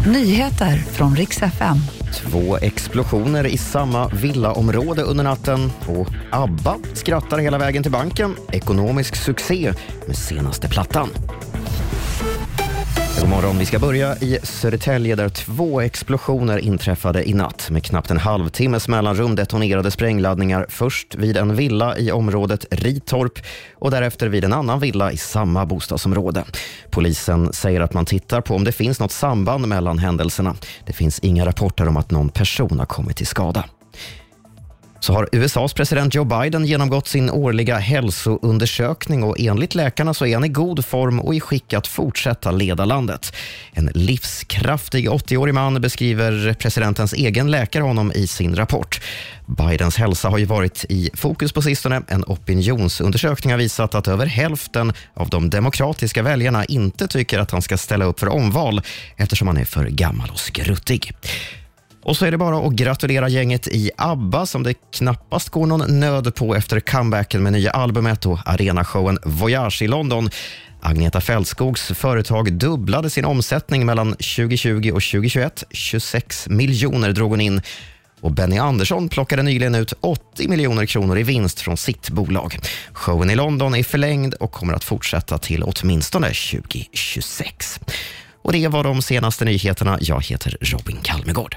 Nyheter från riks FM. Två explosioner i samma villaområde under natten och ABBA skrattar hela vägen till banken. Ekonomisk succé med senaste plattan. God morgon. Vi ska börja i Södertälje där två explosioner inträffade i natt. Med knappt en halvtimmes mellanrum detonerade sprängladdningar först vid en villa i området Ritorp och därefter vid en annan villa i samma bostadsområde. Polisen säger att man tittar på om det finns något samband mellan händelserna. Det finns inga rapporter om att någon person har kommit till skada så har USAs president Joe Biden genomgått sin årliga hälsoundersökning och enligt läkarna så är han i god form och i skick att fortsätta leda landet. En livskraftig 80-årig man beskriver presidentens egen läkare honom i sin rapport. Bidens hälsa har ju varit i fokus på sistone. En opinionsundersökning har visat att över hälften av de demokratiska väljarna inte tycker att han ska ställa upp för omval eftersom han är för gammal och skruttig. Och så är det bara att gratulera gänget i ABBA som det knappast går någon nöd på efter comebacken med nya albumet och arenashowen Voyage i London. Agneta Fältskogs företag dubblade sin omsättning mellan 2020 och 2021. 26 miljoner drog hon in. Och Benny Andersson plockade nyligen ut 80 miljoner kronor i vinst från sitt bolag. Showen i London är förlängd och kommer att fortsätta till åtminstone 2026. Och Det var de senaste nyheterna. Jag heter Robin Kalmegård.